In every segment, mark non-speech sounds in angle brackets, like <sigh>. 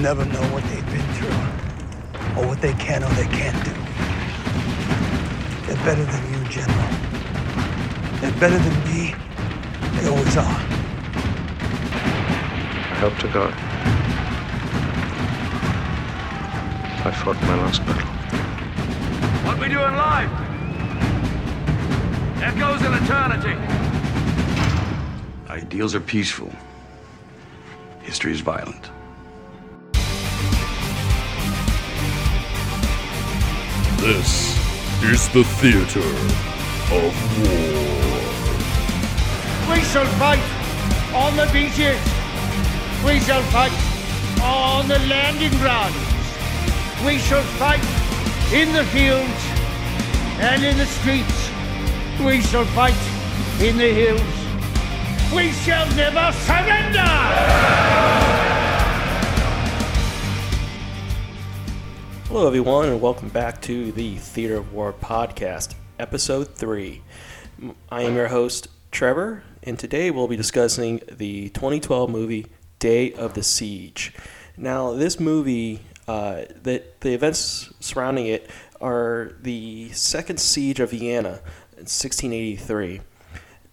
never know what they've been through, or what they can or they can't do. They're better than you, General. They're better than me. They always are. I hope to God. I fought my last battle. What we do in life Echoes in eternity. Ideals are peaceful. History is violent. This is the theater of war. We shall fight on the beaches. We shall fight on the landing grounds. We shall fight in the fields and in the streets. We shall fight in the hills. We shall never surrender! Hello, everyone, and welcome back to the Theater of War podcast, episode 3. I am your host, Trevor, and today we'll be discussing the 2012 movie Day of the Siege. Now, this movie, uh, the, the events surrounding it are the Second Siege of Vienna in 1683.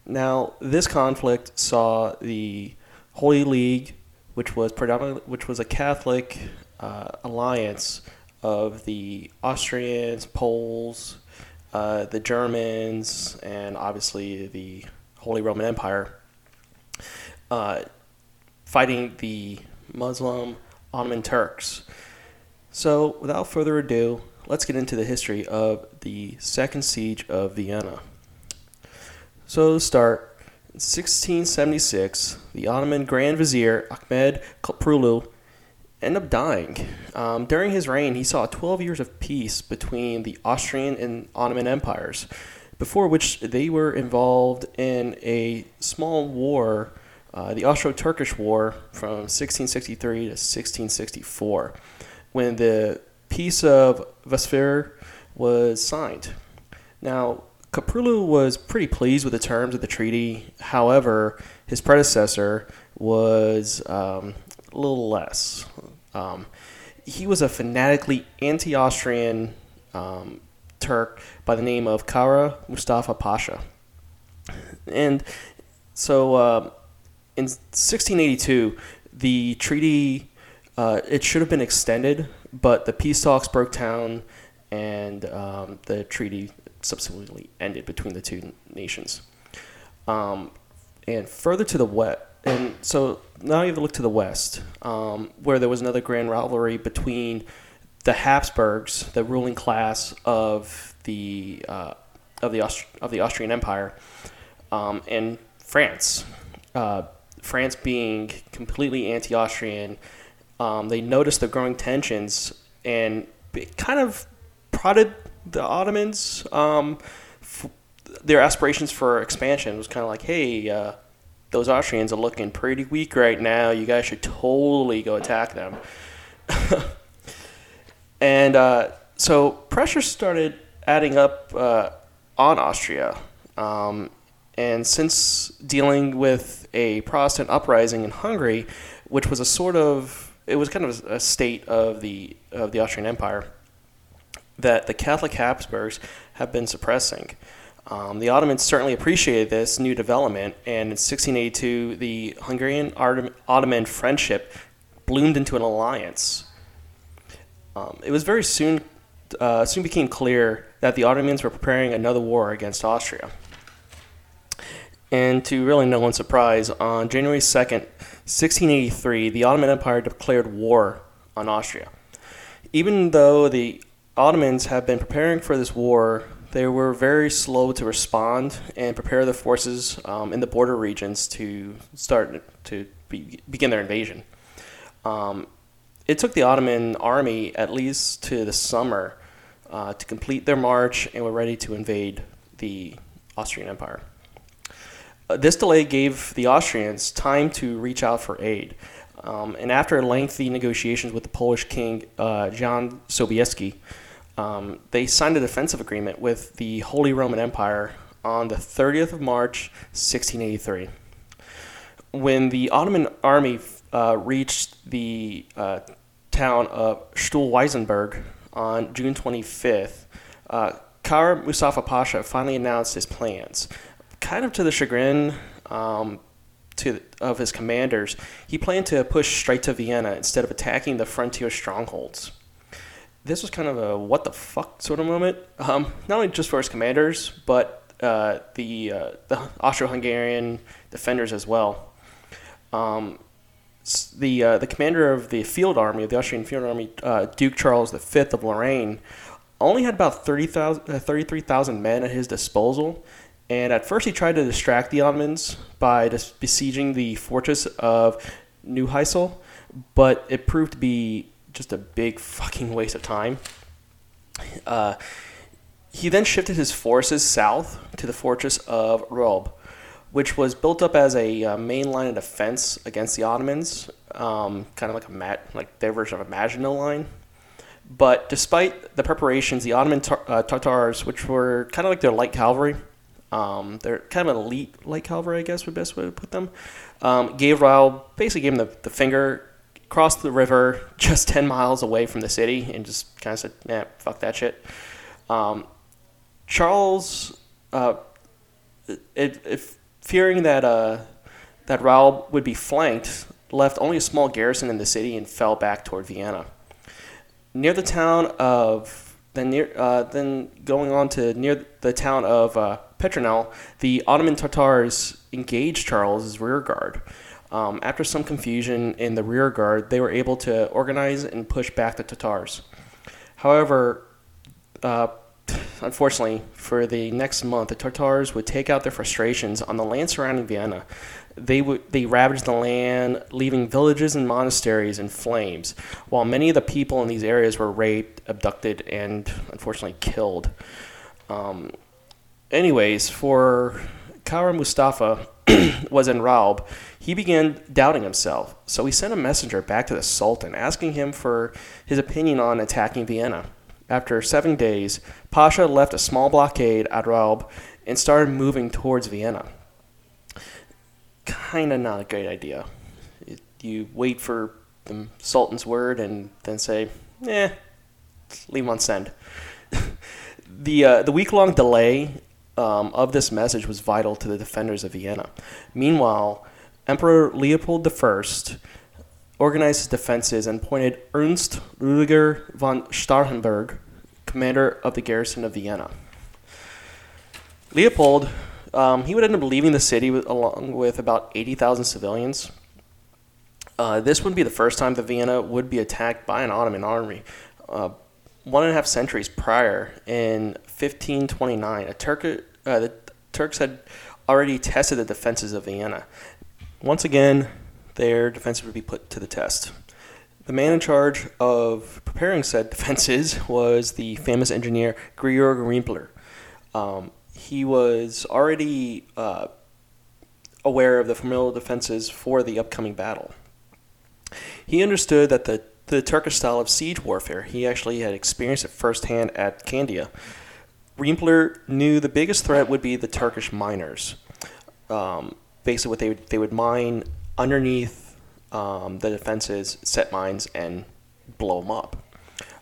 Now, this conflict saw the Holy League, which was predominantly, which was a Catholic uh, alliance of the Austrians, Poles, uh, the Germans, and obviously the Holy Roman Empire, uh, fighting the Muslim Ottoman Turks. So, without further ado, let's get into the history of the Second Siege of Vienna. So, to start, in 1676, the Ottoman Grand Vizier Ahmed Koprulu ended up dying. Um, during his reign, he saw 12 years of peace between the Austrian and Ottoman empires, before which they were involved in a small war, uh, the Austro Turkish War from 1663 to 1664, when the Peace of Westphalia was signed. Now, Kaprulu was pretty pleased with the terms of the treaty. However, his predecessor was um, a little less. Um, he was a fanatically anti-Austrian um, Turk by the name of Kara Mustafa Pasha, and so uh, in 1682, the treaty uh, it should have been extended, but the peace talks broke down, and um, the treaty subsequently ended between the two nations. Um, and further to the west, and so now you have to look to the west, um, where there was another grand rivalry between the Habsburgs, the ruling class of the uh, of the Aust- of the Austrian Empire, um, and France. Uh, France being completely anti-Austrian, um, they noticed the growing tensions and kind of prodded the Ottomans. Um, f- their aspirations for expansion was kind of like, hey, uh, those Austrians are looking pretty weak right now. You guys should totally go attack them. <laughs> and uh, so pressure started adding up uh, on Austria. Um, and since dealing with a Protestant uprising in Hungary, which was a sort of, it was kind of a state of the of the Austrian Empire that the Catholic Habsburgs have been suppressing. Um, the Ottomans certainly appreciated this new development, and in 1682, the Hungarian Ottoman friendship bloomed into an alliance. Um, it was very soon uh, soon became clear that the Ottomans were preparing another war against Austria. And to really no one's surprise, on January 2nd, 1683, the Ottoman Empire declared war on Austria. Even though the Ottomans have been preparing for this war they were very slow to respond and prepare the forces um, in the border regions to start to be, begin their invasion. Um, it took the Ottoman army at least to the summer uh, to complete their march and were ready to invade the Austrian Empire. Uh, this delay gave the Austrians time to reach out for aid. Um, and after lengthy negotiations with the Polish king, uh, John Sobieski, um, they signed a defensive agreement with the Holy Roman Empire on the 30th of March, 1683. When the Ottoman army uh, reached the uh, town of Stuhlweissenburg on June 25th, uh, Mustafa Pasha finally announced his plans. Kind of to the chagrin um, to, of his commanders, he planned to push straight to Vienna instead of attacking the frontier strongholds. This was kind of a what the fuck sort of moment, um, not only just for his commanders, but uh, the uh, the Austro-Hungarian defenders as well. Um, the uh, the commander of the field army of the Austrian field army, uh, Duke Charles V of Lorraine, only had about 30,000 uh, 33,000 men at his disposal. And at first, he tried to distract the Ottomans by besieging the fortress of Neuhäusel, but it proved to be just a big fucking waste of time. Uh, he then shifted his forces south to the fortress of Raab, which was built up as a uh, main line of defense against the Ottomans, um, kind of like a mat, like their version of a Maginot Line. But despite the preparations, the Ottoman tar- uh, Tatars, which were kind of like their light cavalry, um, they're kind of an elite light cavalry, I guess, would best way to put them, um, gave Raab, basically gave him the, the finger, crossed the river <laughs> just 10 miles away from the city, and just kind of said, nah, fuck that shit. Um, Charles, uh, it, if fearing that uh, that Raab would be flanked, left only a small garrison in the city and fell back toward Vienna. Near the town of then near uh, then going on to near the town of uh, Petronell, the Ottoman Tatars engaged Charles's rear guard. Um, after some confusion in the rear guard, they were able to organize and push back the Tatars. However, uh, <sighs> unfortunately, for the next month, the Tatars would take out their frustrations on the land surrounding Vienna. They would they ravaged the land, leaving villages and monasteries in flames, while many of the people in these areas were raped, abducted, and unfortunately killed. Um, anyways, for Kara Mustafa <clears throat> was in Raab, he began doubting himself. So he sent a messenger back to the Sultan asking him for his opinion on attacking Vienna. After seven days, Pasha left a small blockade at Raab and started moving towards Vienna. Kind of not a great idea. You wait for the Sultan's word and then say, eh, leave on send. <laughs> the uh, the week long delay um, of this message was vital to the defenders of Vienna. Meanwhile, Emperor Leopold I organized his defenses and appointed Ernst Rudiger von Starhemberg commander of the garrison of Vienna. Leopold, um, he would end up leaving the city with, along with about 80,000 civilians. Uh, this would be the first time that Vienna would be attacked by an Ottoman army. Uh, one and a half centuries prior, in 1529, a Turk, uh, the Turks had already tested the defenses of Vienna. Once again, their defenses would be put to the test. The man in charge of preparing said <laughs> defenses was the famous engineer Georg Rimpler. Um, he was already uh, aware of the formidable defenses for the upcoming battle. He understood that the, the Turkish style of siege warfare, he actually had experienced it firsthand at Candia. Rimpler knew the biggest threat would be the Turkish miners. Um, basically, what they would, they would mine underneath um, the defenses, set mines, and blow them up.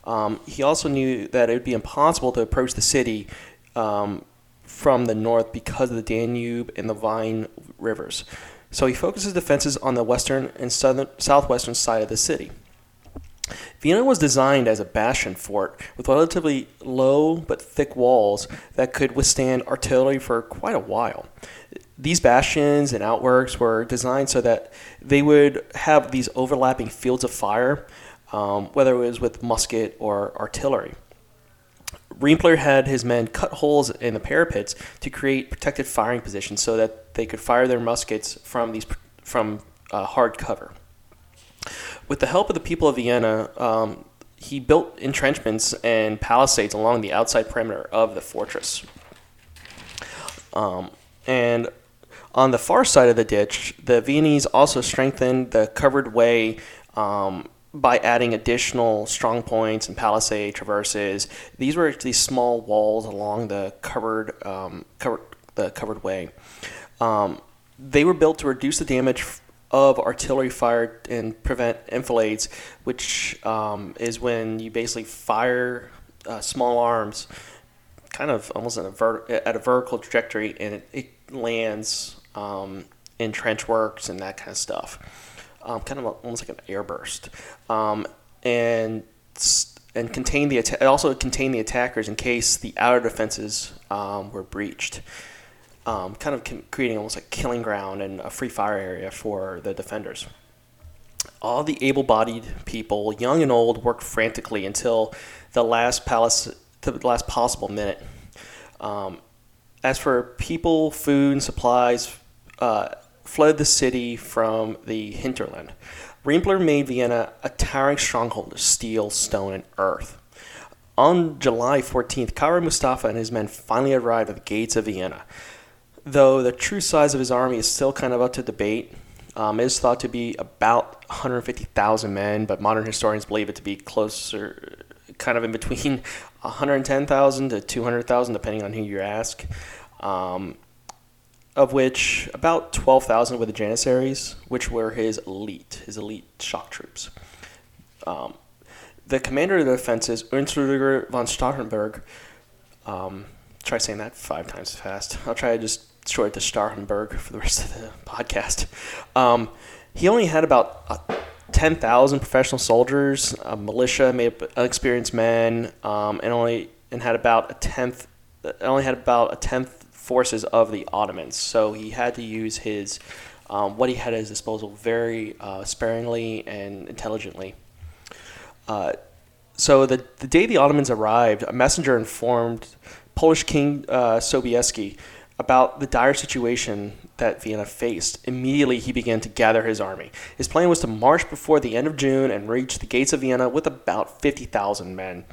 Um, he also knew that it would be impossible to approach the city um, from the north because of the Danube and the Vine rivers. So he focused his defenses on the western and southern, southwestern side of the city. Vienna was designed as a bastion fort with relatively low but thick walls that could withstand artillery for quite a while. These bastions and outworks were designed so that they would have these overlapping fields of fire, um, whether it was with musket or artillery. Rimpler had his men cut holes in the parapets to create protected firing positions so that they could fire their muskets from these from uh, hard cover. With the help of the people of Vienna, um, he built entrenchments and palisades along the outside perimeter of the fortress. Um, and on the far side of the ditch, the Viennese also strengthened the covered way um, by adding additional strong points and palisade traverses. These were these small walls along the covered, um, covered the covered way. Um, they were built to reduce the damage of artillery fire and prevent enfilades, which um, is when you basically fire uh, small arms, kind of almost a, at a vertical trajectory, and it, it lands um, in trench works and that kind of stuff. Um, kind of almost like an airburst, um, and and contain the atta- also contain the attackers in case the outer defenses um, were breached um, kind of creating almost like killing ground and a free fire area for the defenders. All the able-bodied people, young and old, worked frantically until the last palace, the last possible minute. Um, as for people, food, and supplies, uh, fled the city from the hinterland. Rimpler made Vienna a towering stronghold of steel, stone, and earth. On July 14th, Kara Mustafa and his men finally arrived at the gates of Vienna though the true size of his army is still kind of up to debate. Um, it is thought to be about 150,000 men, but modern historians believe it to be closer, kind of in between <laughs> 110,000 to 200,000, depending on who you ask. Um, of which about 12,000 were the Janissaries, which were his elite, his elite shock troops. Um, the commander of the defenses, Ernst von Starhemberg, um, try saying that five times fast. I'll try to just short to Starhemberg for the rest of the podcast. Um, he only had about uh, 10,000 professional soldiers, a militia made up unexperienced men, um, and only and had about a tenth. Uh, only had about a tenth forces of the Ottomans. So he had to use his um, what he had at his disposal very uh, sparingly and intelligently. Uh, so the the day the Ottomans arrived, a messenger informed Polish King uh, Sobieski about the dire situation that Vienna faced. Immediately, he began to gather his army. His plan was to march before the end of June and reach the gates of Vienna with about 50,000 men.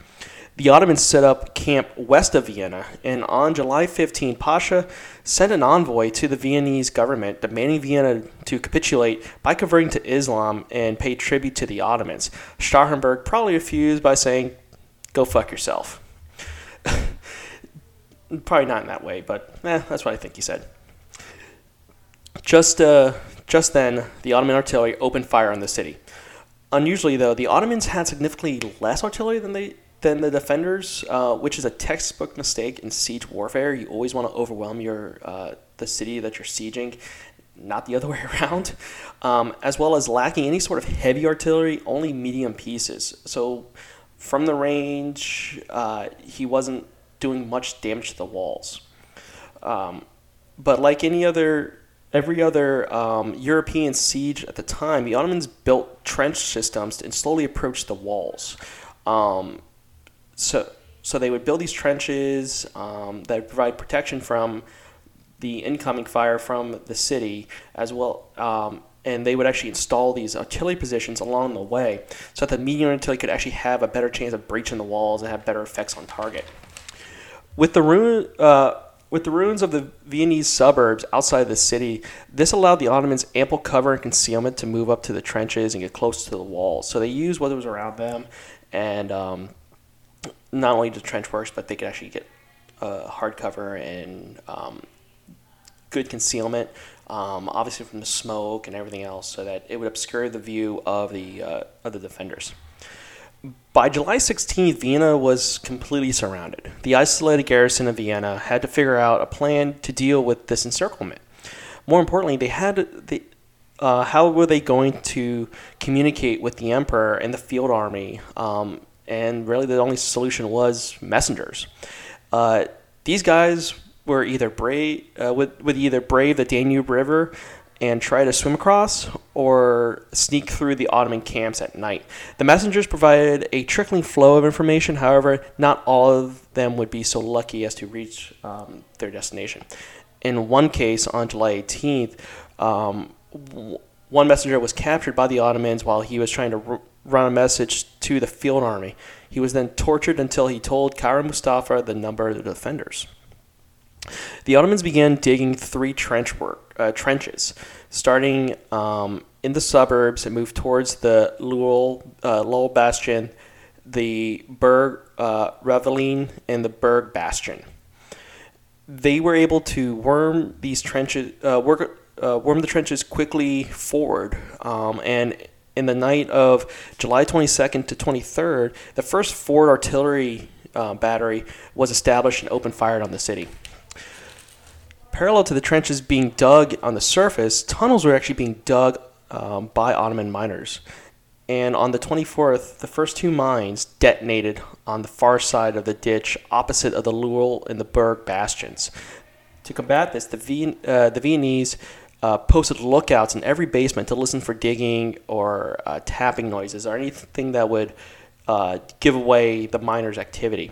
The Ottomans set up camp west of Vienna, and on July 15, Pasha sent an envoy to the Viennese government demanding Vienna to capitulate by converting to Islam and pay tribute to the Ottomans. Starhemberg probably refused by saying, Go fuck yourself. <laughs> Probably not in that way, but eh, that's what I think he said. Just, uh, just then, the Ottoman artillery opened fire on the city. Unusually, though, the Ottomans had significantly less artillery than they than the defenders, uh, which is a textbook mistake in siege warfare. You always want to overwhelm your uh, the city that you're sieging, not the other <laughs> way around. Um, as well as lacking any sort of heavy artillery, only medium pieces. So, from the range, uh, he wasn't doing much damage to the walls. Um, but like any other, every other um, European siege at the time, the Ottomans built trench systems and slowly approached the walls. Um, so, so they would build these trenches um, that would provide protection from the incoming fire from the city, as well. Um, and they would actually install these artillery positions along the way, so that the medium artillery could actually have a better chance of breaching the walls and have better effects on target. With the ruin, uh, with the ruins of the Viennese suburbs outside the city, this allowed the Ottomans ample cover and concealment to move up to the trenches and get close to the walls. So they used what was around them, and um, not only the trench works, but they could actually get uh, hard cover and um, good concealment, um, obviously from the smoke and everything else, so that it would obscure the view of the uh, of the defenders. By July 16th, Vienna was completely surrounded. The isolated garrison of Vienna had to figure out a plan to deal with this encirclement. More importantly, they had the, uh, how were they going to communicate with the emperor and the field army? Um, and really, the only solution was messengers. Uh, these guys were either brave uh, would, would either brave the Danube River and try to swim across or sneak through the Ottoman camps at night. The messengers provided a trickling flow of information, however, not all of them would be so lucky as to reach um, their destination. In one case, on July 18th, um, w- one messenger was captured by the Ottomans while he was trying to r- run a message to the field army. He was then tortured until he told Kara Mustafa the number of the defenders. The Ottomans began digging three trench work, uh, trenches, starting um, in the suburbs and moved towards the Lowell, uh, Bastion, the Berg uh, Ravelin, and the Berg Bastion. They were able to worm these trenches, uh, work uh, warmed the trenches quickly forward, um, and in the night of July 22nd to 23rd, the first Ford artillery uh, battery was established and opened fire on the city. Parallel to the trenches being dug on the surface, tunnels were actually being dug um, by Ottoman miners. And on the 24th, the first two mines detonated on the far side of the ditch opposite of the Lule and the Berg bastions. To combat this, the, Vien- uh, the Viennese uh, posted lookouts in every basement to listen for digging or uh, tapping noises or anything that would uh, give away the miners' activity.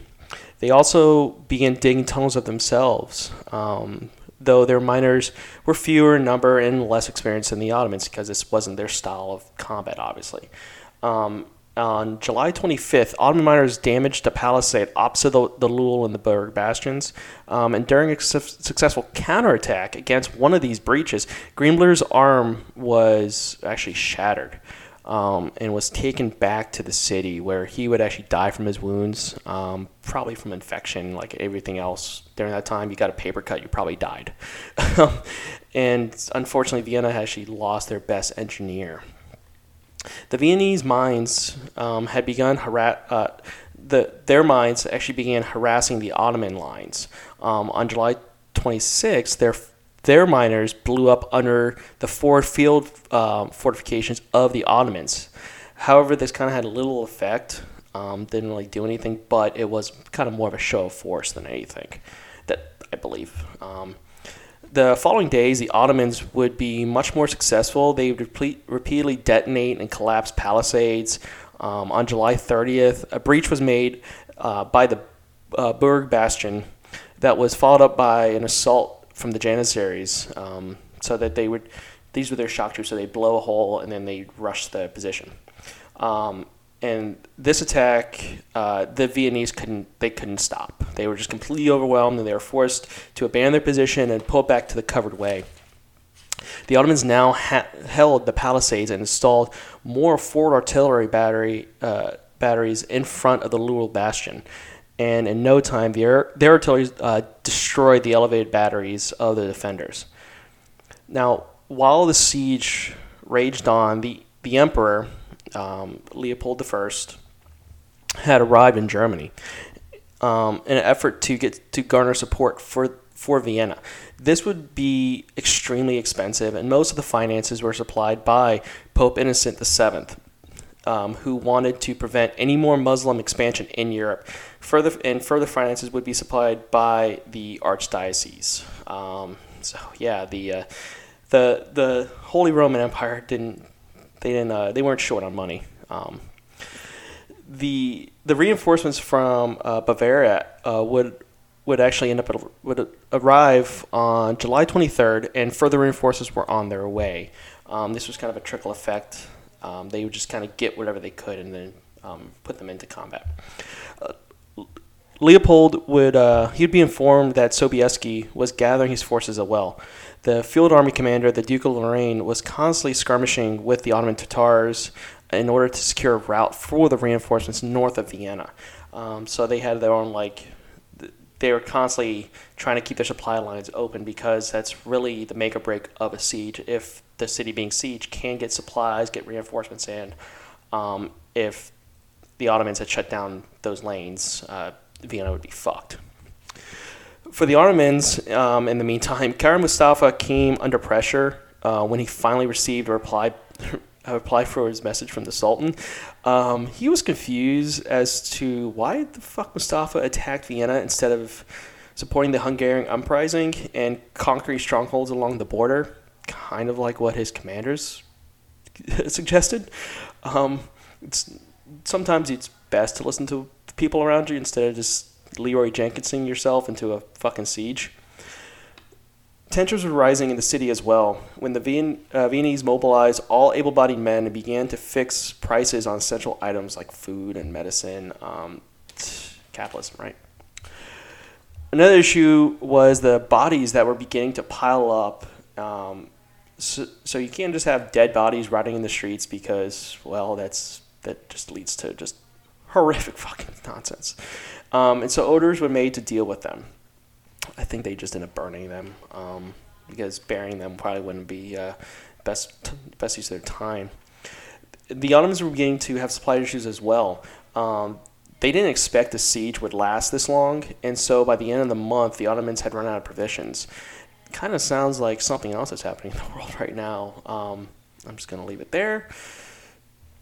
They also began digging tunnels of themselves, um, though their miners were fewer in number and less experienced than the Ottomans because this wasn't their style of combat, obviously. Um, on July 25th, Ottoman miners damaged a palisade opposite the, the and the Berg bastions. Um, and during a su- successful counterattack against one of these breaches, Rimpler's arm was actually shattered um, and was taken back to the city where he would actually die from his wounds, um, probably from infection, like everything else. During that time, you got a paper cut, you probably died. <laughs> and unfortunately, Vienna actually lost their best engineer. The Viennese mines um, had begun harass. Uh, the, their mines actually began harassing the Ottoman lines. Um, on July 26, their their miners blew up under the Ford field um, fortifications of the Ottomans. However, this kind of had little effect. Um, didn't really do anything, but it was kind of more of a show of force than anything. That I believe. Um, the following days, the Ottomans would be much more successful. They would repeat, repeatedly detonate and collapse palisades. Um, on July 30th, a breach was made uh, by the uh, Berg Bastion that was followed up by an assault from the Janissaries, um, so that they would. These were their shock troops, so they blow a hole and then they rush the position. Um, and this attack, uh, the Viennese couldn't they couldn't stop. They were just completely overwhelmed, and they were forced to abandon their position and pull back to the covered way. The Ottomans now ha- held the palisades and installed more forward artillery battery uh, batteries in front of the Lule bastion. And in no time, their, their artillery uh, destroyed the elevated batteries of the defenders. Now, while the siege raged on, the, the emperor, um, Leopold I, had arrived in Germany um, in an effort to get to garner support for for Vienna. This would be extremely expensive, and most of the finances were supplied by Pope Innocent VII, um, who wanted to prevent any more Muslim expansion in Europe. Further and further finances would be supplied by the archdiocese. Um, so yeah, the uh, the the Holy Roman Empire didn't they didn't uh, they weren't short on money. Um, the the reinforcements from uh, Bavaria uh, would would actually end up would arrive on July 23rd, and further reinforcements were on their way. Um, this was kind of a trickle effect. Um, they would just kind of get whatever they could and then um, put them into combat. Leopold would uh, he'd be informed that Sobieski was gathering his forces as well. The field army commander, the Duke of Lorraine, was constantly skirmishing with the Ottoman Tatars in order to secure a route for the reinforcements north of Vienna. Um, so they had their own like they were constantly trying to keep their supply lines open because that's really the make or break of a siege. If the city being siege can get supplies, get reinforcements in, um, if the Ottomans had shut down those lanes, uh, Vienna would be fucked. For the Ottomans, um, in the meantime, Kara Mustafa came under pressure uh, when he finally received a reply <laughs> a reply for his message from the Sultan. Um, he was confused as to why the fuck Mustafa attacked Vienna instead of supporting the Hungarian uprising and conquering strongholds along the border, kind of like what his commanders <laughs> suggested. Um, sometimes it's best to listen to people around you instead of just Leroy Jenkinsing yourself into a fucking siege. Tensions were rising in the city as well when the Vien- uh, Viennese mobilized all able bodied men and began to fix prices on essential items like food and medicine. Um, <tsk> capitalism, right? Another issue was the bodies that were beginning to pile up. Um, so, so you can't just have dead bodies rotting in the streets because, well, that's that just leads to just horrific <laughs> fucking nonsense. Um, and so odors were made to deal with them. I think they just ended up burning them. Um, because burying them probably wouldn't be uh, best best use of their time. The Ottomans were beginning to have supply issues as well. Um, they didn't expect the siege would last this long, and so by the end of the month, the Ottomans had run out of provisions. Kind of sounds like something else is happening in the <laughs> world right now. Um, I'm just gonna leave it there.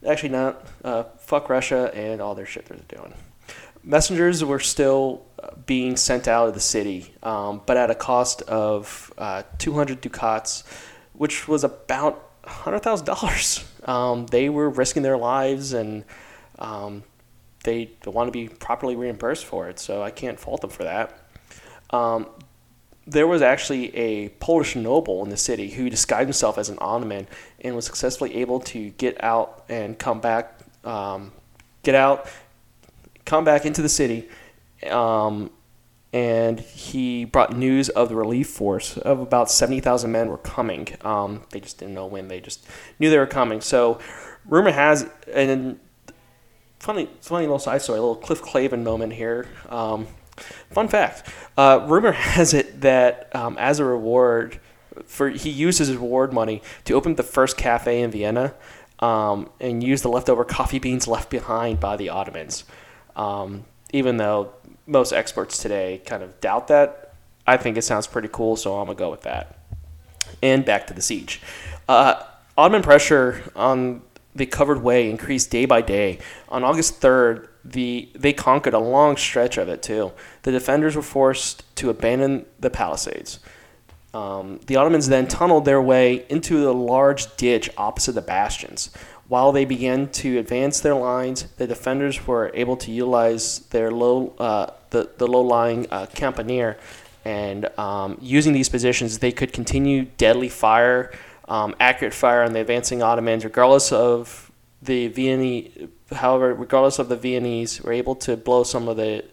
Actually, not. Uh, fuck Russia and all their shit they're doing. Messengers were still uh, being sent out of the city, um, but at a cost of uh, 200 ducats, which was about $100,000. Um, they were risking their lives and um, they want to be properly reimbursed for it, so I can't fault them for that. There was actually a Polish noble in the city who disguised himself as an Ottoman and was successfully able to get out and come back, um, get out, come back into the city, um, and he brought news of the relief force of about 70,000 men were coming. Um, they just didn't know when, they just knew they were coming. So, rumor has, and funny, funny little side story, a little Cliff Clavin moment here. Um, fun fact: uh, rumor <laughs> has it that um, as a reward for he used his reward money to open the first cafe in Vienna um, and use the leftover coffee beans left behind by the Ottomans. Um, even though most experts today kind of doubt that, I think it sounds pretty cool, so I'm gonna go with that. And back to the siege. Uh, Ottoman pressure on the covered way increased day by day. On August 3rd, the they conquered a long stretch of it too. The defenders were forced to abandon the palisades. Um, the Ottomans then tunneled their way into the large ditch opposite the bastions. While they began to advance their lines, the defenders were able to utilize their low, uh, the, the low-lying uh, and um, using these positions, they could continue deadly fire, um, accurate fire on the advancing Ottomans, regardless of the Viennese. However, regardless of the Viennese, were able to blow some of the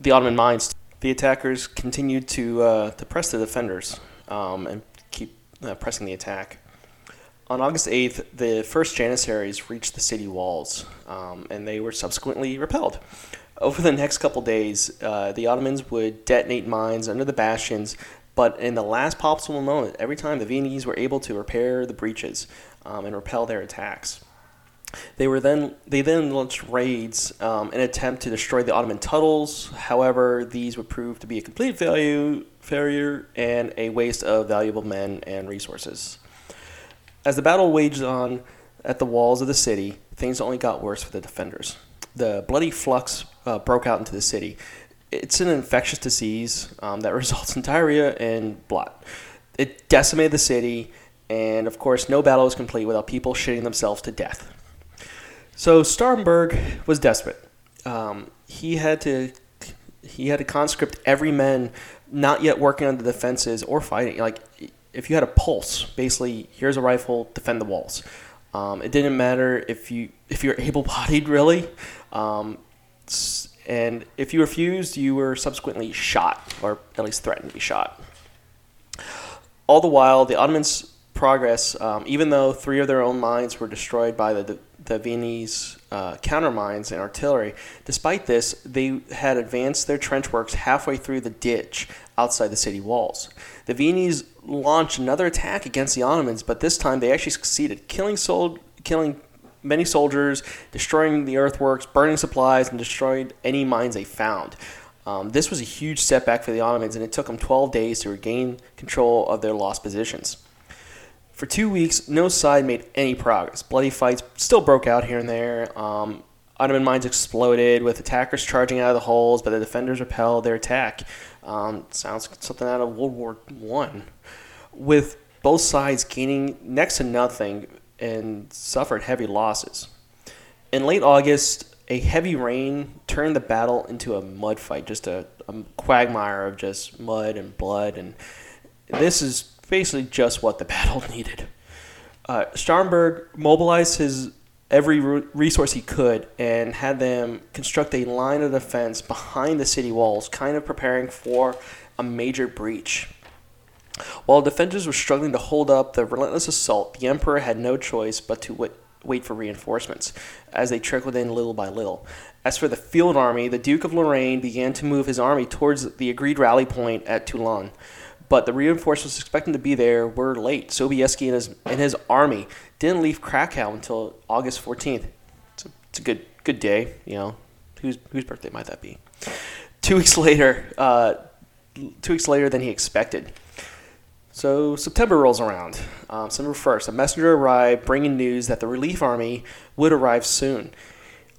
the Ottoman mines. The attackers continued to uh, to press the defenders um, and keep uh, pressing the attack. On August 8th, the first Janissaries reached the city walls, um, and they were subsequently repelled. Over the next couple days, uh, the Ottomans would detonate mines under the bastions, but in the last possible moment, every time the Viennese were able to repair the breaches um, and repel their attacks. They were then they then launched raids um, in an attempt to destroy the Ottoman tunnels. However, these would prove to be a complete failure, failure and a waste of valuable men and resources. As the battle waged on at the walls of the city, things only got worse for the defenders. The bloody flux uh, broke out into the city. It's an infectious disease um, that <laughs> results in diarrhea and blood. It decimated the city, and of course, no battle was complete without people shitting themselves to death. So Starhemberg was desperate. Um, he had to he had to conscript every man not yet working on the defenses or fighting. Like if you had a pulse, basically, here's a rifle, defend the walls. Um, it didn't matter if you if you're <laughs> able-bodied, really, um, and if you refused, you were subsequently shot, or at least threatened to be shot. All the while, the Ottomans' progress, um, even though three of their own mines were destroyed by the the Viennese uh, countermines and artillery. Despite this, they had advanced their trench works halfway through the ditch outside the city walls. The Viennese launched another attack against the Ottomans, but this time they actually succeeded, killing sol- killing many soldiers, destroying the earthworks, burning supplies, and destroyed any mines they found. Um, this was a huge setback for the Ottomans, and it took them 12 days to regain control of their lost positions. For two weeks, no side made any progress. Bloody fights still broke out here and there. Um, Ottoman mines exploded with attackers charging out of the holes, but the defenders repelled their attack. Um, sounds like something out of World War One, with both sides gaining next to nothing and suffered heavy losses. In late August, a heavy rain turned the battle into a mud fight, just a, a quagmire of just mud and blood, and this is basically just what the <laughs> battle needed. Uh, Starhemberg mobilized his every resource he could and had them construct a line of defense behind the city walls, kind of preparing for a major breach. While defenders were struggling to hold up the relentless assault, the emperor had no choice but to wait, wait for reinforcements as they trickled in little by little. As for the field army, the Duke of Lorraine began to move his army towards the agreed rally point at Tulln. But the reinforcements expecting to be there were late. Sobieski and his and his army didn't leave Krakow until August 14th. It's a, it's a good good day, you know. Whose whose birthday might that be? Two weeks <laughs> later, uh, two weeks later than he expected. So September rolls around. Um, September 1st, a messenger arrived bringing news that the relief army would arrive soon.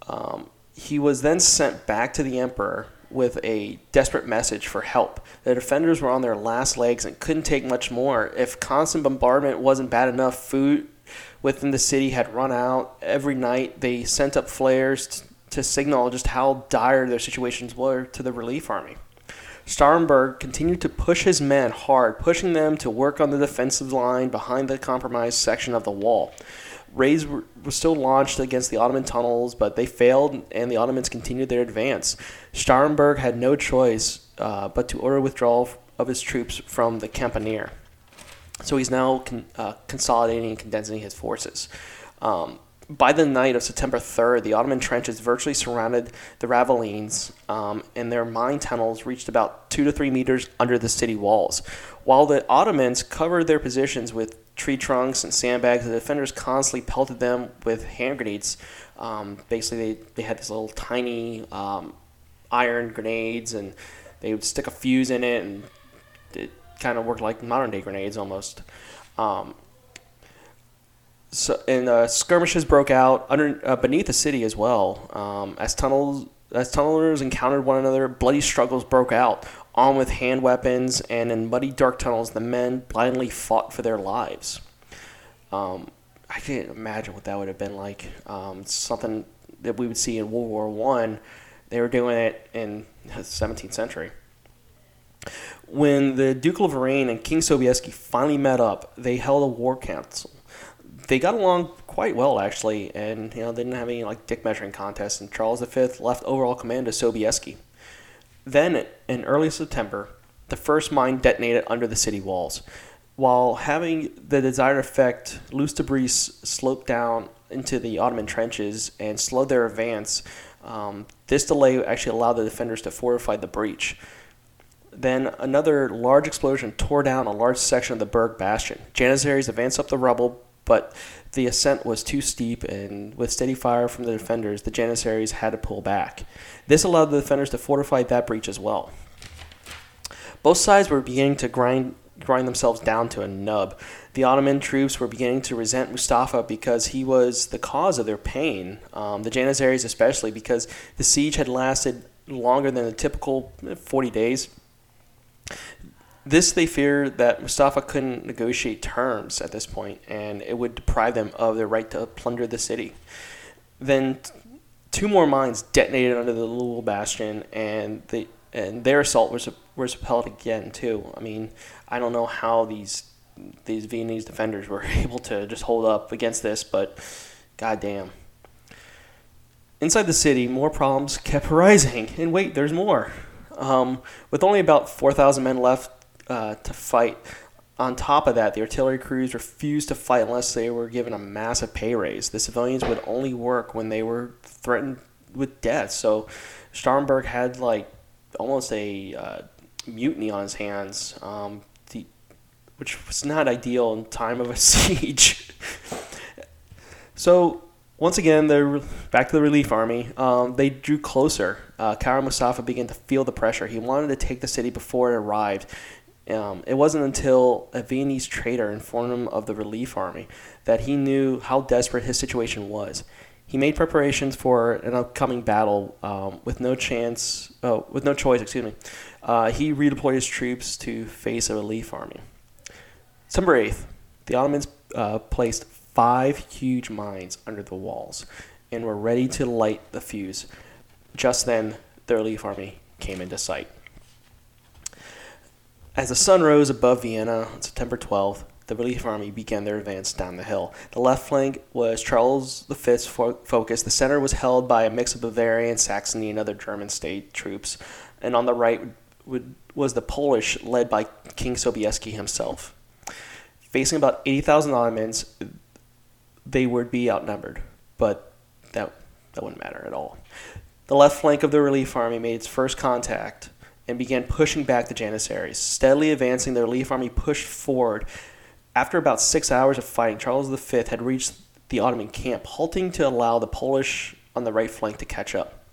Um, he was then sent back to the emperor with a desperate message for help. The defenders were on their last legs and couldn't take much more. If constant bombardment wasn't bad enough, food within the city had run out. Every night they sent up flares t- to signal just how dire their situations were to the relief army. Starnberg continued to push his men hard, pushing them to work on the defensive line behind the compromised section of the wall. Raids were, were still launched against the Ottoman tunnels, but they failed, and the Ottomans continued their advance. Starnberg had no choice uh, but to order withdrawal of his troops from the Campanier. So he's now con- uh, consolidating and condensing his forces. Um, by the night of September 3rd, the Ottoman trenches virtually surrounded the Ravelines, um, and their mine tunnels reached about two to three meters under the city walls. While the Ottomans covered their positions with tree trunks and sandbags, the defenders constantly pelted them with hand grenades. Um, basically, they, they had these little tiny um, iron grenades, and they would stick a fuse in it, and it kind of worked like modern day grenades almost. Um, so, and uh, skirmishes broke out under uh, beneath the city as well. Um, as tunnels as tunnelers encountered one another, bloody struggles broke out. Armed with hand weapons and in muddy, dark tunnels, the men blindly fought for their lives. Um, I can't imagine what that would have been like. Um, something that we would see in World War One. They were doing it in the 17th century. When the Duke of Lorraine and King Sobieski finally met up, they held a war council they got along quite well actually, and you know they didn't have any like dick measuring contests. And Charles V left overall command to Sobieski. Then, in early September, the first mine detonated under the city walls. While having the desired effect, loose debris sloped down into the Ottoman trenches and slowed their advance. Um, this delay actually allowed the defenders to fortify the breach. Then another large explosion tore down a large section of the Berg bastion. Janissaries advanced up the rubble, but the ascent was too steep, and with steady fire from the defenders, the Janissaries had to pull back. This allowed the defenders to fortify that breach as well. Both sides were beginning to grind grind themselves down to a nub. The Ottoman troops were beginning to resent Mustafa because he was the cause of their pain. Um, the Janissaries, especially, because the siege had lasted longer than the typical 40 days. This they feared that Mustafa couldn't negotiate terms at this point, and it would deprive them of their right to plunder the city. Then two more mines detonated under the Lule Bastion, and they and their assault was was repelled again too. I mean, I don't know how these these Viennese defenders were <laughs> able to just hold up against this, but goddamn. Inside the city, more problems kept <laughs> arising, and wait, there's more. Um, with only about 4,000 men left uh, to fight. On top of that, the artillery crews refused to fight unless they were given a massive pay raise. The civilians would only work when they were threatened with death. So Starnberg had like almost a uh, mutiny on his hands, um, the, which was not ideal in time of a <laughs> siege. so once again, they're back to the relief army. Um, they drew closer. Uh, Kara Mustafa began to feel the pressure. He wanted to take the city before it arrived. Um, it wasn't until a Viennese trader informed him of the relief army that he knew how desperate his situation was. He made preparations for an upcoming battle um, with no chance, oh, with no choice. Excuse me. Uh, he redeployed his troops to face a relief army. December eighth, the Ottomans uh, placed five huge mines under the walls and were ready to light the fuse. Just then, the relief army came into sight. As the sun rose above Vienna on September 12th, the relief army began their advance down the hill. The left flank was Charles V's fo- focus. The center was held by a mix of Bavarian, Saxony, and other German state troops. And on the right would, was the Polish, led by King Sobieski himself. Facing about 80,000 Ottomans, they would be outnumbered, but that, that wouldn't matter at all. The left flank of the relief army made its first contact and began pushing back the Janissaries. Steadily advancing, the relief army pushed forward. After about six hours of fighting, Charles V had reached the Ottoman camp, halting to allow the Polish on the right flank to catch up.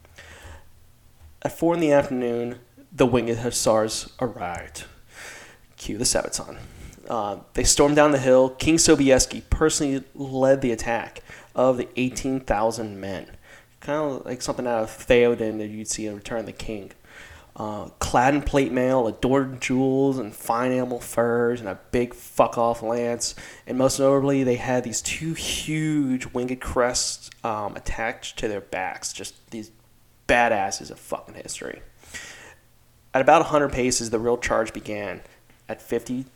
At four in the afternoon, the winged hussars arrived. Cue the Sabaton. Uh, they stormed down the hill. King Sobieski personally led the attack of the 18,000 men. Kind of like something out of Theoden that you'd see in Return of the King. Uh, clad in plate mail, adorned in jewels and fine animal furs, and a big fuck off lance. And most notably, they had these two huge winged crests um, attached to their backs. Just these badasses of fucking history. At about 100 paces, the real charge began. At 50,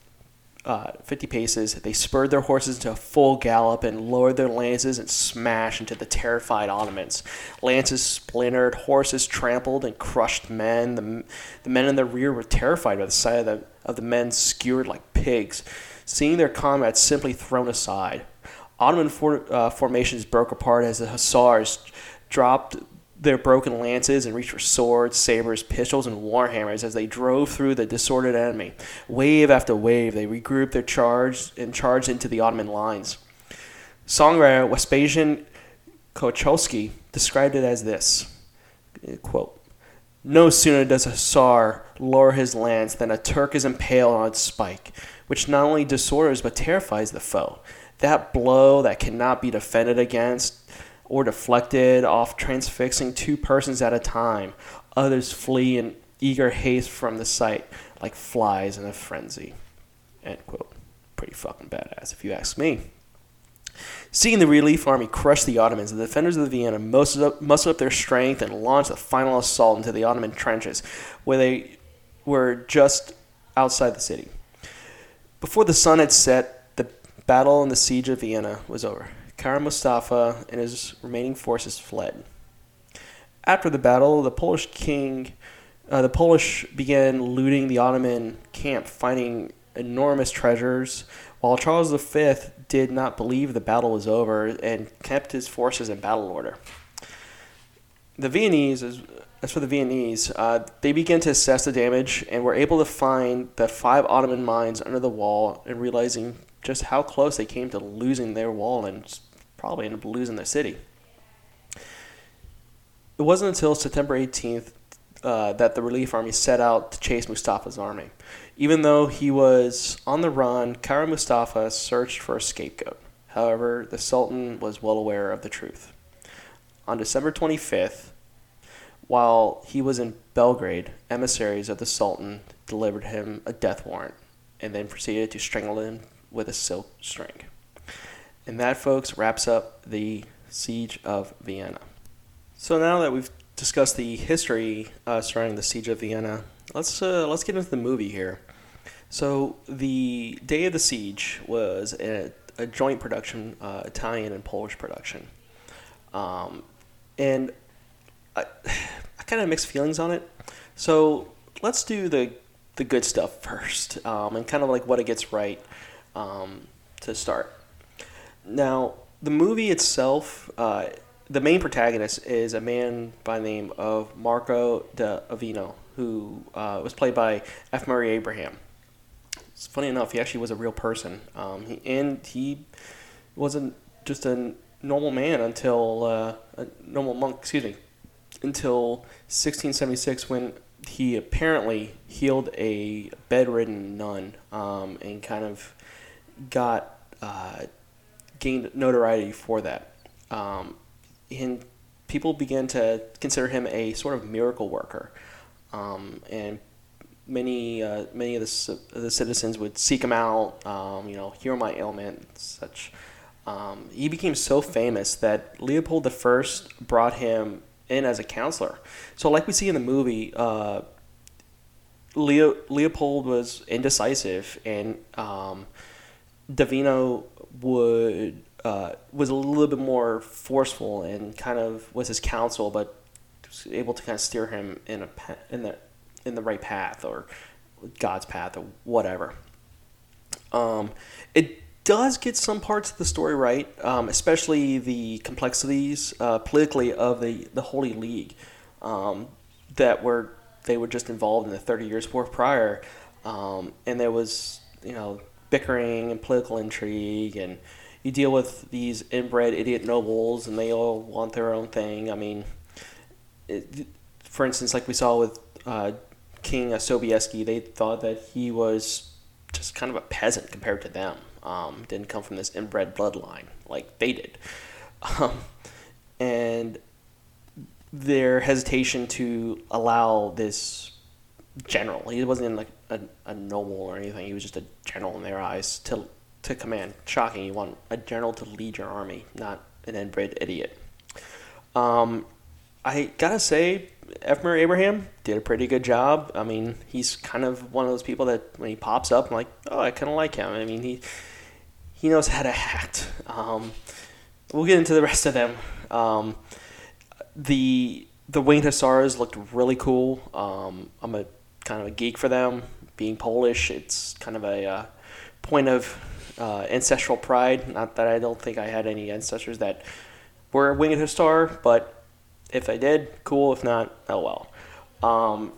uh, 50 paces, they spurred their horses into a full gallop and lowered their lances and smashed into the terrified Ottomans. Lances splintered, horses trampled and crushed men. The, the men in the rear were terrified by the sight of the, of the men skewered like pigs, seeing their comrades simply thrown aside. Ottoman for, uh, formations broke apart as the hussars dropped their broken lances and reached for swords, sabers, pistols, and warhammers as they drove through the disordered enemy. Wave after wave, they regrouped their charge and charged into the Ottoman lines. Songwriter Vespasian Kochowski described it as this uh, quote, No sooner does a Hussar lower his lance than a Turk is impaled on its spike, which not only disorders but terrifies the foe. That blow that cannot be defended against or deflected off transfixing two persons at a time. Others flee in eager haste from the sight like flies in a frenzy. End quote. Pretty fucking badass, if you ask me. Seeing the relief army crush the Ottomans, the defenders of the Vienna mustered up, mustered up their strength and launched a final assault into the Ottoman trenches, where they were just outside the city. Before the sun had set, the battle and the siege of Vienna was over. Kara Mustafa and his remaining forces fled. After the battle, the Polish king, uh, the Polish began looting the Ottoman camp, finding enormous treasures, while Charles V did not believe the battle was over and kept his forces in battle order. The Viennese, as, for the Viennese, uh, they began to assess the damage and were able to find the five Ottoman mines under the wall and realizing just how close they came to losing their wall and probably end up losing their city. It wasn't until September 18th uh, that the relief army set out to chase Mustafa's army. Even though he was on the run, Kara Mustafa searched for a scapegoat. However, the Sultan was well aware of the truth. On December 25th, while he was in Belgrade, emissaries of the Sultan delivered him a death warrant and then proceeded to strangle him with a silk string. And that, folks, wraps up the Siege of Vienna. So now that we've discussed the history uh, surrounding the Siege of Vienna, let's uh, let's get into the movie here. So the day of the siege was a, a joint production, uh, Italian and Polish production, um, and I, <sighs> I kind of mixed feelings on it. So let's do the the good stuff first, um, and kind of like what it gets right um, to start. Now, the movie itself, uh, the main protagonist is a man by the name of Marco d'Aviano, who uh, was played by F. Murray Abraham. It's funny enough, he actually was a real person, um, he, and he wasn't just a normal man until uh, a normal monk. Excuse me, until 1676 when he apparently healed a bedridden nun um, and kind of got uh, gained notoriety for that. Um, and people began to consider him a sort of miracle worker. Um, and many uh, many of the, the citizens would seek him out, um, you know, hear my ailment, such. Um, he became so famous that Leopold I brought him in as a counselor. So, like we see in the movie, uh, Leo, Leopold was indecisive, and um, d'Aviano would uh, was a little bit more forceful and kind of was his counsel, but able to kind of steer him in a in the in the right path or God's path or whatever. Um, it does get some parts of the story right, um, especially the complexities uh, politically of the the Holy League um, that were they were just involved in the Thirty Years' War prior, um, and there was you know bickering and political intrigue, and you deal with these inbred idiot nobles, and they all want their own thing. I mean, it, for instance, like we saw with uh, King Sobieski, they thought that he was just kind of a peasant compared to them. Um, didn't come from this inbred bloodline like they did. Um, and their hesitation to allow this general, he wasn't in like a, a noble or anything, he was just a general in their eyes to, to command. Shocking, you want a general to lead your army, not an inbred idiot. Um, I gotta say. Murray Abraham did a pretty good job. I mean, he's kind of one of those people that when he pops up, I'm like, oh, I kind of like him. I mean, he he knows how to act. Um, we'll get into the rest of them. Um, the the winged hussars looked really cool. Um, I'm a kind of a geek for them. Being Polish, it's kind of a uh, point of uh, ancestral pride. Not that I don't think I had any ancestors that were winged hussar, but if I did, cool. If not, oh well. Um,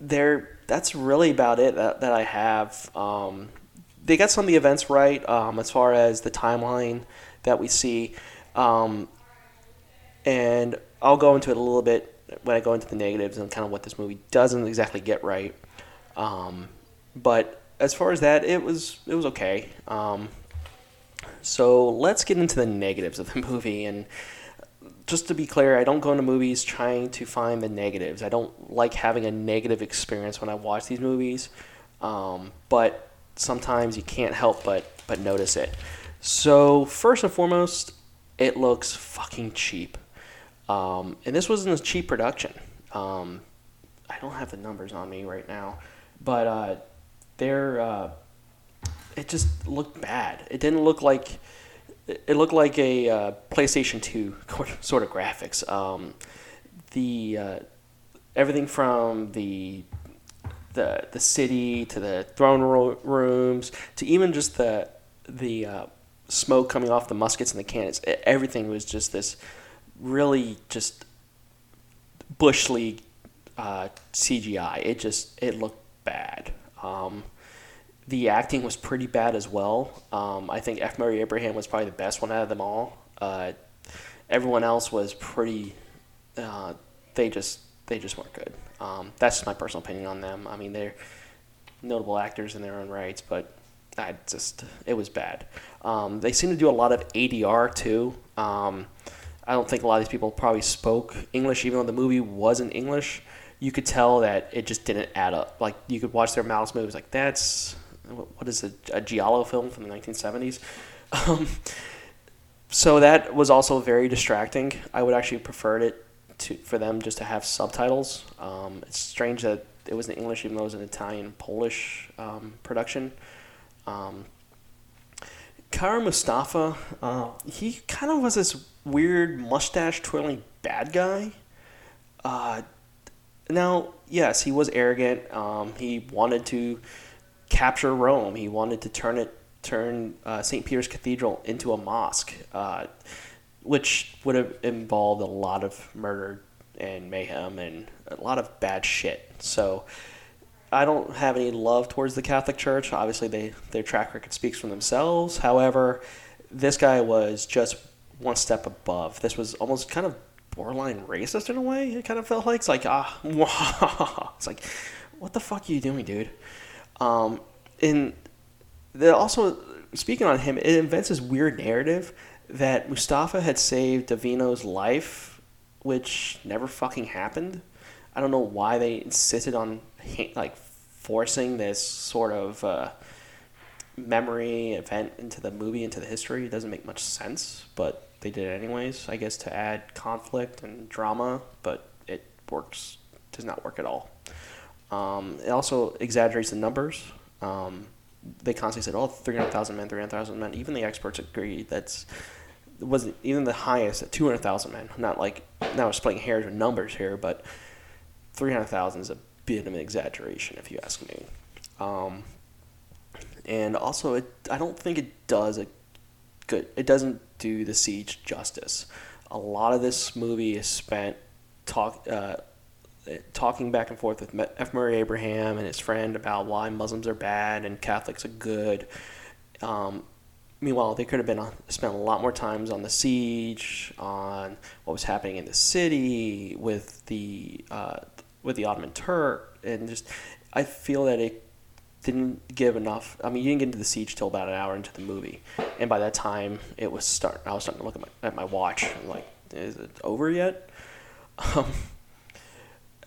there, that's really about it that, that I have. Um, they got some of the events right um, as far as the timeline that we see. Um, and I'll go into it a little bit when I go into the negatives and kind of what this movie doesn't exactly get right. Um, but as far as that, it was it was okay. Um, so let's get into the negatives of the <laughs> movie. And just to be clear, I don't go into movies trying to find the negatives. I don't like having a negative experience when I watch these movies. Um, but sometimes you can't help but but notice it. So first and foremost, it looks fucking cheap. Um, and this wasn't a cheap production. Um, I don't have the numbers on me right now, but uh, they're uh, it just looked bad. It didn't look like it looked like a uh, PlayStation Two <laughs> sort of graphics. Um, the uh, everything from the the the city to the throne ro- rooms to even just the the uh, smoke coming off the muskets and the cannons. Everything was just this really just bush league uh, CGI. It just it looked bad. Um, the acting was pretty bad as well. Um, I think F. Murray Abraham was probably the best one out of them all. Uh, everyone else was pretty. Uh, they just they just weren't good. Um, that's just my personal opinion on them. I mean, they're notable actors in their own rights, but I just it was bad. Um, they seem to do a lot of ADR too. Um, I don't think a lot of these people probably spoke English, even though the movie was in English. You could tell that it just didn't add up. Like you could watch their mouths move. It's like that's what is it, a giallo film from the 1970s. <laughs> Um, so that was also very distracting. I would actually preferred it to for them just to have subtitles. Um, it's strange that it was in English, even though it was an Italian Polish um, production. Um, Kara Mustafa, uh, he kind of was this weird mustache twirling bad guy. Uh, now, yes, he was arrogant. Um, he wanted to capture Rome. He wanted to turn it turn uh, St. Peter's Cathedral into a mosque, uh, which would have involved a lot of murder and mayhem and a lot of bad shit. So I don't have any love towards the Catholic Church. Obviously, they their track record speaks for themselves. However, this guy was just one step above. This was almost kind of borderline racist in a way. It kind of felt like it's like ah, <laughs> it's like what the fuck are you doing, dude? Um, and the, also speaking on him, it invents this weird narrative that Mustafa had saved d'Aviano's life, which never fucking happened. I don't know why they insisted on like forcing this sort of uh, memory event into the movie, into the history. It doesn't make much sense, but they did it anyways. I guess to add conflict and drama, but it works does not work at all. Um, it also exaggerates the numbers. Um, they constantly said, "Oh, 300,000 men, 300,000 men." Even the experts agree that's wasn't even the highest at 200,000 men. Not like now we're splitting hairs with numbers here, but 300,000 is a bit of an exaggeration, if you ask me. Um, and also, it I don't think it does a good. It doesn't do the siege justice. A lot of this movie is spent talk. Uh, talking back and forth with F. Murray Abraham and his friend about why Muslims are bad and Catholics are good. Um, meanwhile, they could have been spent a lot more times on the siege, on what was happening in the city with the uh, with the Ottoman Turk, and just I feel that it didn't give enough. I mean, you didn't get into the siege till about an hour into the movie, and by that time, it was start. I was starting to look at my at my watch, I'm like, is it over yet? <laughs> Um,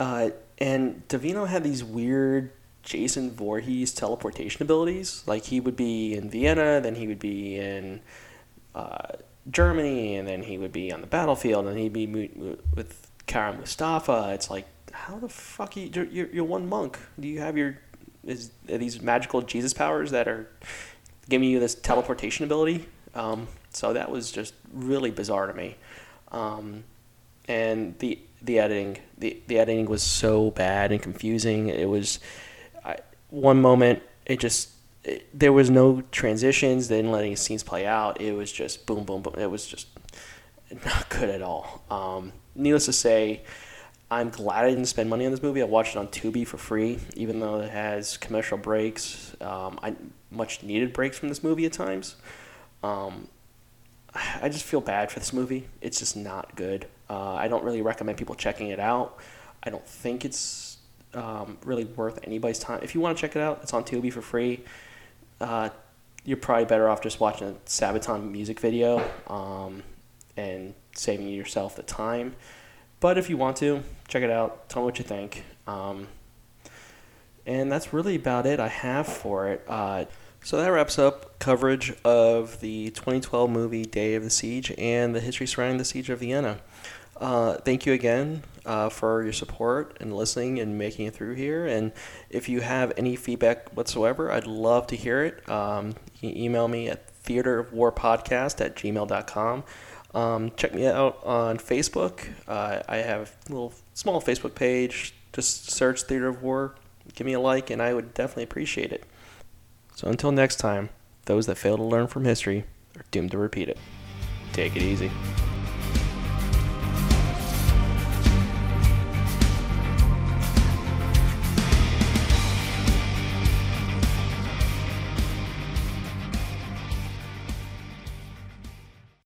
uh, and d'Aviano had these weird Jason Voorhees teleportation abilities. Like he would be in Vienna, then he would be in uh, Germany, and then he would be on the battlefield, and he'd be with Kara Mustafa. It's like, how the fuck you? You're, you're, you're one monk. Do you have your is these magical Jesus powers that are giving you this teleportation ability? Um, so that was just really bizarre to me. Um, and the the editing the, the editing was so bad and confusing. It was I, one moment it just it, there was no transitions. They didn't let any scenes play out. It was just boom boom boom. It was just not good at all. Um, needless to say, I'm glad I didn't spend money on this movie. I watched it on Tubi for free, even though it has commercial breaks. Um, I much needed breaks from this movie at times. Um, I just feel bad for this movie. It's just not good. Uh, I don't really recommend people checking it out. I don't think it's um, really worth anybody's time. If you want to check it out, it's on Tubi for free. Uh, you're probably better off just watching a Sabaton music video um, and saving yourself the time. But if you want to, check it out. Tell me what you think. Um, and that's really about it I have for it. Uh, so that wraps up coverage of the 2012 movie Day of the Siege and the history surrounding the Siege of Vienna. Uh, thank you again uh, for your support and listening and making it through here. And if you have any feedback whatsoever, I'd love to hear it. Um, you can email me at theaterofwarpodcast at gmail.com. Um, check me out on Facebook. Uh, I have a little small Facebook page. Just search Theater of War. Give me a like, and I would definitely appreciate it. So until next time, those that fail to learn from history are doomed to repeat it. Take it easy.